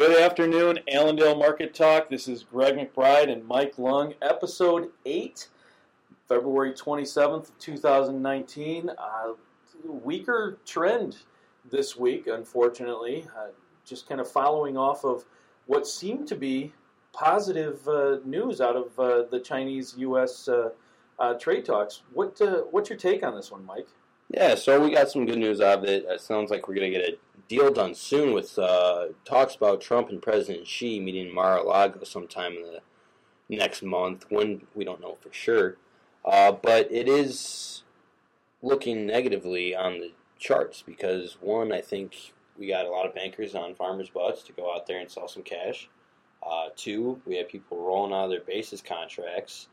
Good afternoon, Allendale Market Talk. This is Greg McBride and Mike Lung, episode 8, February 27th, 2019. Uh, weaker trend this week, unfortunately, uh, just kind of following off of what seemed to be positive uh, news out of uh, the Chinese U.S. Uh, uh, trade talks. What What's your take on this one, Mike? Yeah, so we got some good news out of it. It sounds like we're going to get a deal done soon with uh, talks about Trump and President Xi meeting in Mar-a-Lago sometime in the next month. When we don't know for sure, uh, but it is looking negatively on the charts because one, I think we got a lot of bankers on farmers' butts to go out there and sell some cash. Uh, two, we have people rolling out of their basis contracts.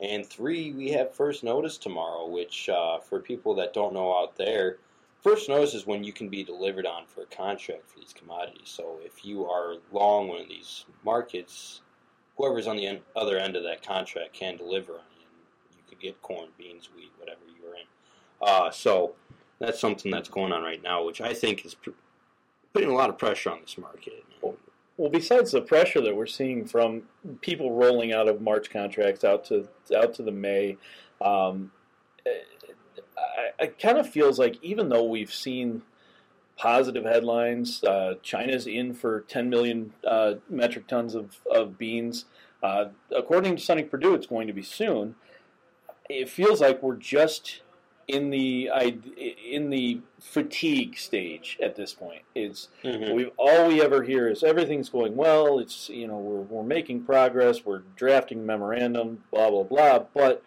And three, we have first notice tomorrow, which uh, for people that don't know out there, first notice is when you can be delivered on for a contract for these commodities. So if you are long one of these markets, whoever's on the other end of that contract can deliver on you. And you could get corn, beans, wheat, whatever you're in. Uh, so that's something that's going on right now, which I think is putting a lot of pressure on this market. Well, besides the pressure that we're seeing from people rolling out of March contracts out to out to the May, um, it kind of feels like even though we've seen positive headlines, uh, China's in for 10 million uh, metric tons of, of beans. Uh, according to Sonny Perdue, it's going to be soon. It feels like we're just in the in the fatigue stage at this point. It's mm-hmm. we all we ever hear is everything's going well. It's you know we're we're making progress. We're drafting memorandum. Blah blah blah. But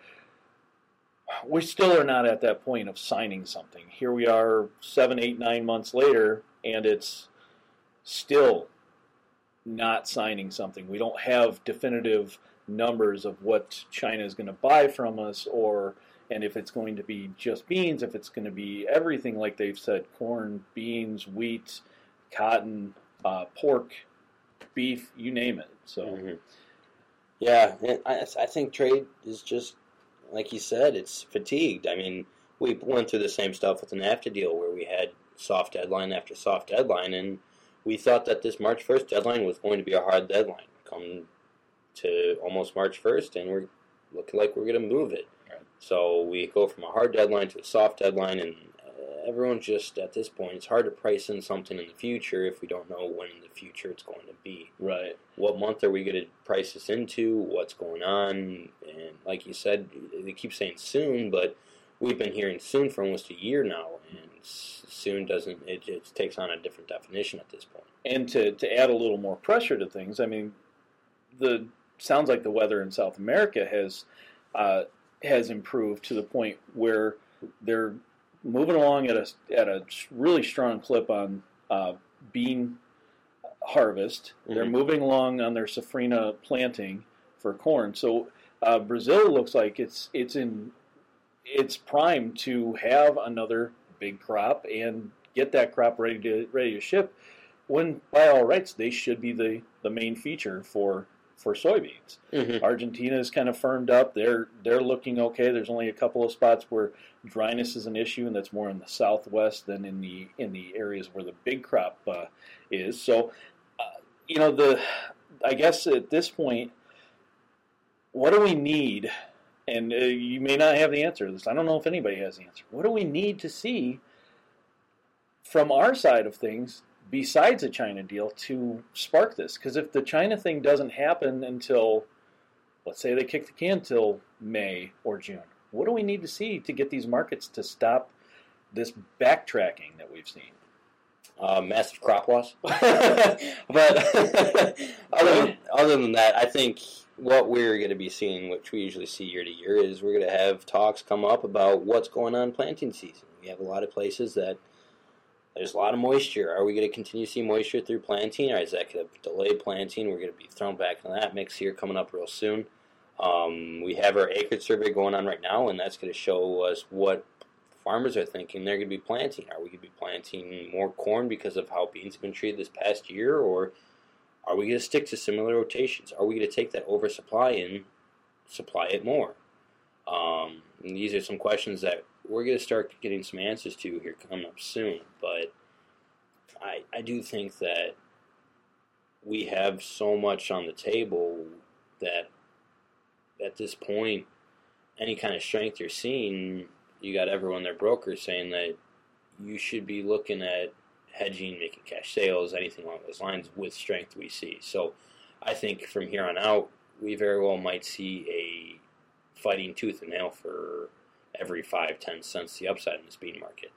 we still are not at that point of signing something. Here we are, seven, eight, nine months later, and it's still not signing something. We don't have definitive numbers of what China is going to buy from us or and if it's going to be just beans, if it's going to be everything like they've said corn, beans, wheat, cotton, uh, pork, beef, you name it. So, mm-hmm. yeah, I, I think trade is just like you said, it's fatigued. I mean, we went through the same stuff with an NAFTA deal where we had soft deadline after soft deadline, and we thought that this March 1st deadline was going to be a hard deadline. Come to almost March 1st, and we're looking like we're going to move it. So we go from a hard deadline to a soft deadline, and everyone's just at this point. It's hard to price in something in the future if we don't know when in the future it's going to be. Right. What month are we going to price this into? What's going on? And like you said, they keep saying soon, but we've been hearing soon for almost a year now, and soon doesn't. It, it takes on a different definition at this point. And to to add a little more pressure to things, I mean, the sounds like the weather in South America has. Uh, has improved to the point where they're moving along at a at a really strong clip on uh, bean harvest. Mm-hmm. They're moving along on their safrinha planting for corn. So uh, Brazil looks like it's it's in it's prime to have another big crop and get that crop ready to ready to ship. When by all rights they should be the the main feature for for soybeans. Mm-hmm. Argentina is kind of firmed up. They're they're looking okay. There's only a couple of spots where dryness is an issue, and that's more in the southwest than in the in the areas where the big crop uh, is. So, uh, you know, the I guess at this point, what do we need? And uh, you may not have the answer to this. I don't know if anybody has the answer. What do we need to see from our side of things besides a China deal to spark this. Because if the China thing doesn't happen until, let's say they kick the can till May or June, what do we need to see to get these markets to stop this backtracking that we've seen? Uh, massive crop loss. but other, than, other than that, I think what we're going to be seeing, which we usually see year to year, is we're going to have talks come up about what's going on planting season. We have a lot of places that there's a lot of moisture. Are we going to continue to see moisture through planting, or is that going to delay planting? We're going to be thrown back in that mix here coming up real soon. Um, we have our acreage survey going on right now, and that's going to show us what farmers are thinking they're going to be planting. Are we going to be planting more corn because of how beans have been treated this past year, or are we going to stick to similar rotations? Are we going to take that oversupply and supply it more? Um, these are some questions that we're going to start getting some answers to here coming up soon. But I, I do think that we have so much on the table that at this point, any kind of strength you're seeing, you got everyone, their brokers, saying that you should be looking at hedging, making cash sales, anything along those lines with strength we see. So I think from here on out, we very well might see a fighting tooth and nail for every five, ten cents the upside in this bean market.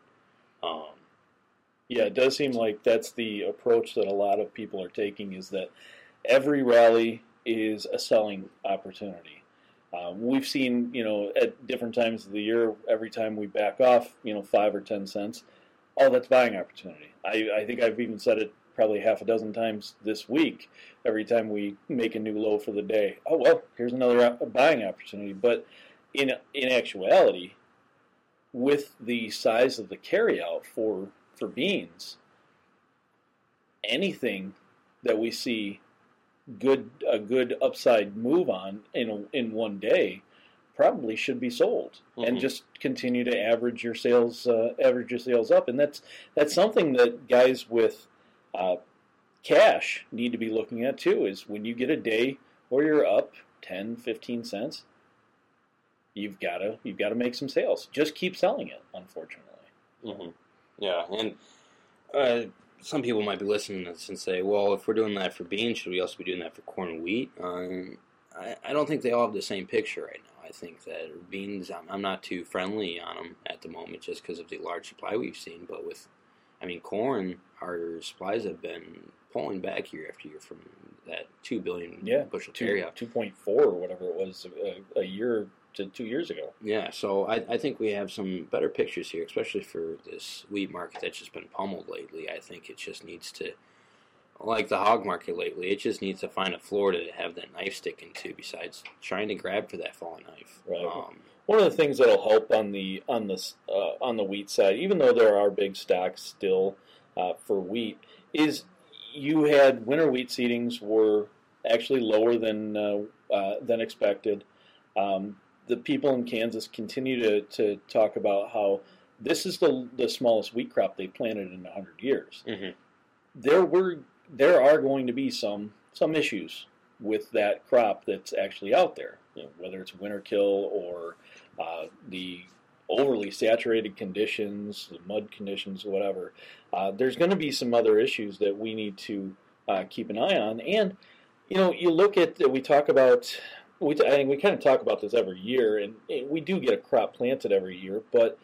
Um, Yeah, it does seem like that's the approach that a lot of people are taking is that every rally is a selling opportunity. Um, we've seen, you know, at different times of the year, every time we back off, you know, five or ten cents, oh, that's buying opportunity. I, I think I've even said it probably half a dozen times this week. Every time we make a new low for the day, oh well, here's another buying opportunity. But in in actuality, with the size of the carryout for for beans, anything that we see good a good upside move on in a, in one day probably should be sold and Mhm. just continue to average your sales uh, average your sales up and that's that's something that guys with uh, cash need to be looking at too is when you get a day where you're up 10 15 cents you've got to you've got to make some sales just keep selling it unfortunately hmm Yeah, and uh, some people might be listening to this and say, "Well, if we're doing that for beans, should we also be doing that for corn and wheat?" Um, I, I don't think they all have the same picture right now. I think that beans, I'm, I'm not too friendly on them at the moment, just because of the large supply we've seen. But with, I mean, corn, our supplies have been pulling back year after year from that two billion Yeah, bushel Two, carryout. 2.4 or whatever it was a, a year to two years ago Yeah, so I, I think we have some better pictures here, especially for this wheat market that's just been pummeled lately. I think it just needs to, like the hog market lately, it just needs to find a floor to have that knife stick into. Besides trying to grab for that falling knife. Right. Um, One of the things that'll help on the on the uh, on the wheat side, even though there are big stocks still uh, for wheat, is you had winter wheat seedings were actually lower than uh, uh, than expected. Um, the people in Kansas continue to, to talk about how this is the the smallest wheat crop they planted in hundred years. mhm. There were there are going to be some some issues with that crop that's actually out there, you know, whether it's winter kill or uh, the overly saturated conditions, the mud conditions, whatever. Uh, there's going to be some other issues that we need to uh, keep an eye on. And you know, you look at we talk about. We, I think we kind of talk about this every year, and we do get a crop planted every year. But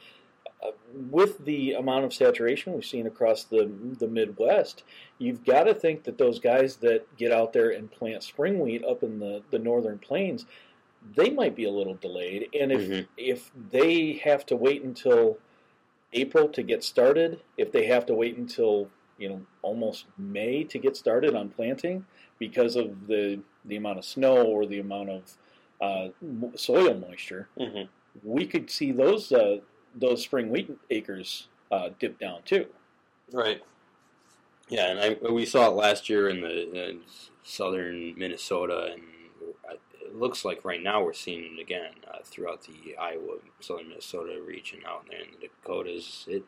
uh, with the amount of saturation we've seen across the the Midwest, you've got to think that those guys that get out there and plant spring wheat up in the, the northern plains, they might be a little delayed. And if Mhm. if they have to wait until April to get started, if they have to wait until you know almost May to get started on planting because of the the amount of snow or the amount of uh, soil moisture, Mhm. we could see those uh, those spring wheat acres uh, dip down too. Right. Yeah, and I, we saw it last year in the in southern Minnesota, and it looks like right now we're seeing it again uh, throughout the Iowa, southern Minnesota region, out there in the Dakotas. It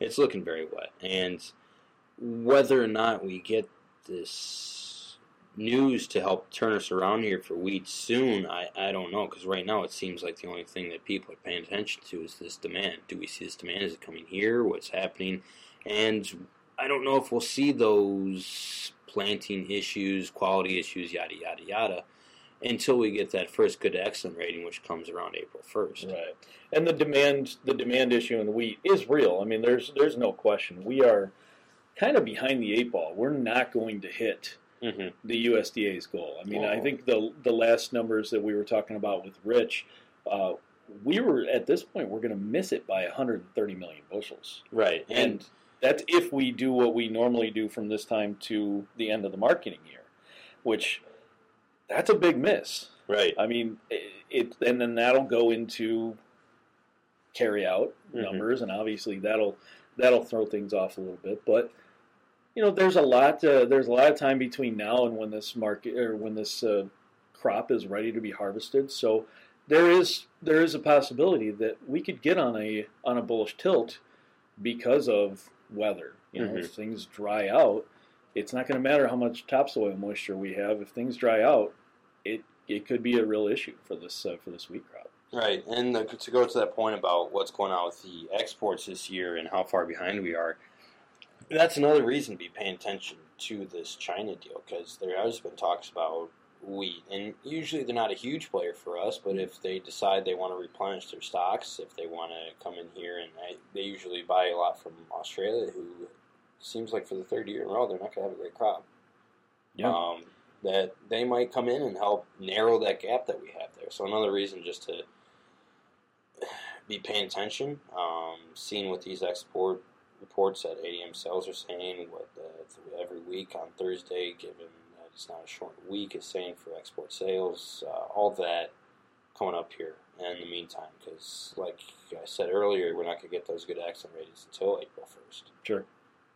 it's looking very wet, and whether or not we get this news to help turn us around here for wheat soon, I, I don't know because right now it seems like the only thing that people are paying attention to is this demand. Do we see this demand? Is it coming here? What's happening? And I don't know if we'll see those planting issues, quality issues, yada yada yada, until we get that first good to excellent rating, which comes around April first. Right, and the demand the demand issue in wheat is real. I mean, there's there's no question. We are kind of behind the eight ball. We're not going to hit Mm-hmm. the USDA's goal. I mean, I Oh. think the the last numbers that we were talking about with Rich, uh, we were at this point we're going to miss it by 130 million bushels, Right, and and that's if we do what we normally do from this time to the end of the marketing year, which that's a big miss. right, I mean, it, it and then that'll go into carry out Mhm. numbers, and obviously that'll that'll throw things off a little bit. But you know, there's a lot uh, there's a lot of time between now and when this market or when this uh, crop is ready to be harvested. So there is there is a possibility that we could get on a on a bullish tilt because of weather. You know, Mhm. if things dry out. it's not going to matter how much topsoil moisture we have. If things dry out, it it could be a real issue for this uh, for this wheat crop. Right, and the, to go to that point about what's going on with the exports this year and how far behind we are, that's another reason to be paying attention to this China deal because there has been talks about wheat, and usually they're not a huge player for us. But if they decide they want to replenish their stocks, if they want to come in here, and I, they usually buy a lot from Australia, who seems like for the third year in a row they're not going to have a great crop. Yeah. Um, that they might come in and help narrow that gap that we have there. So another reason just to be paying attention, um, seeing what these export reports that ADM sales are saying, what the, every week on Thursday, given that it's not a short week, is saying for export sales, uh, all that coming up here in the meantime. Because, like I said earlier, we're not going to get those good accident ratings until April 1st. Sure.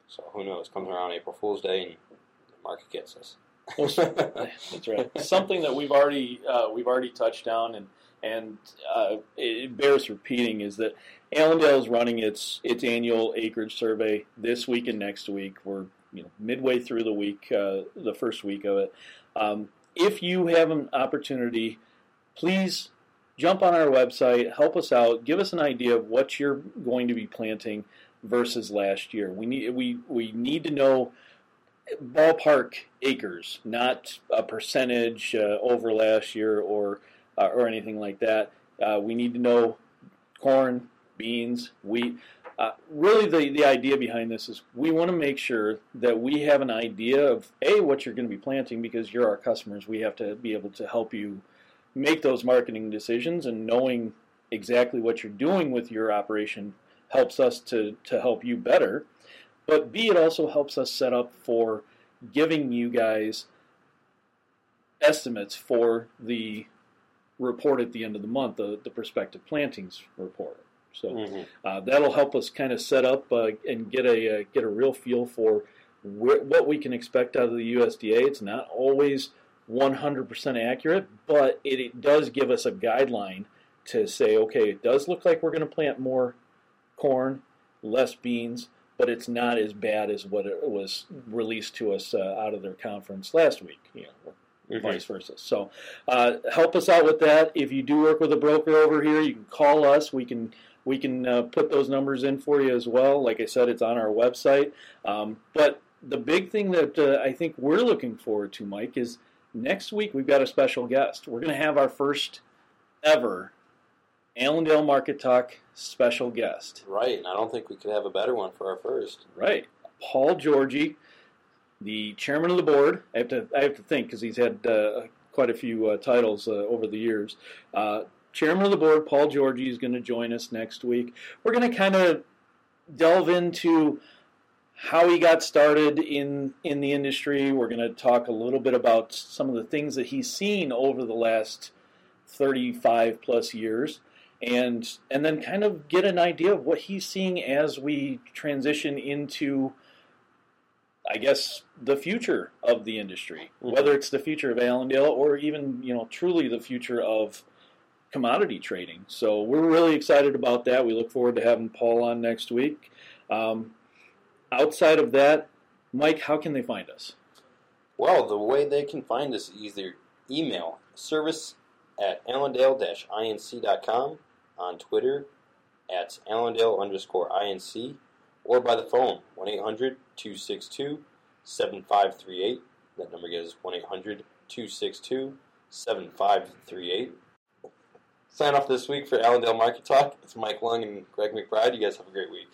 So who knows? Comes around April Fool's Day and the market gets us. That's right. Something that we've already uh, we've already touched on, and and uh, it bears repeating is that Allendale is running its its annual acreage survey this week and next week. We're you know midway through the week, uh, the first week of it. Um, if you have an opportunity, please jump on our website, help us out, give us an idea of what you're going to be planting versus last year. We need we we need to know ballpark acres, not a percentage uh, over last year or uh, or anything like that. Uh, we need to know corn, beans, wheat. Uh, really, the, the idea behind this is we want to make sure that we have an idea of a what you're going to be planting because you're our customers. We have to be able to help you make those marketing decisions, and knowing exactly what you're doing with your operation helps us to to help you better. But B, it also helps us set up for giving you guys estimates for the report at the end of the month, the, the prospective plantings report. So Mm-hmm. uh, that'll help us kind of set up uh, and get a uh, get a real feel for wh- what we can expect out of the USDA. It's not always 100% accurate, but it, it does give us a guideline to say, okay, it does look like we're going to plant more corn, less beans, but it's not as bad as what it was released to us uh, out of their conference last week. You know, Mhm. vice versa. So uh, help us out with that. If you do work with a broker over here, you can call us. We can we can uh, put those numbers in for you as well. Like I said, it's on our website. Um, but the big thing that uh, I think we're looking forward to, Mike, is next week we've got a special guest. We're going to have our first ever Allendale Market Talk special guest. Right, and I don't think we could have a better one for our first. Right, Paul Georgy, the chairman of the board. I have to I have to think because he's had uh, quite a few uh, titles uh, over the years. Chairman of the board, Paul Georgy, is going to join us next week. We're going to kind of delve into how he got started in in the industry. We're going to talk a little bit about some of the things that he's seen over the last 35 plus years and and then kind of get an idea of what he's seeing as we transition into I guess the future of the industry, Mhm. whether it's the future of Allendale or even you know truly the future of commodity trading. So we're really excited about that. We look forward to having Paul on next week. Um, outside of that, Mike, how can they find us? Well, the way they can find us is either email service at allendale-inc.com, on Twitter at allendale underscore inc, or by the phone, 1-800-262-7538. That number is 1-800-262-7538. Sign off this week for Allendale Market Talk. It's Mike Lung and Greg McBride. You guys have a great week.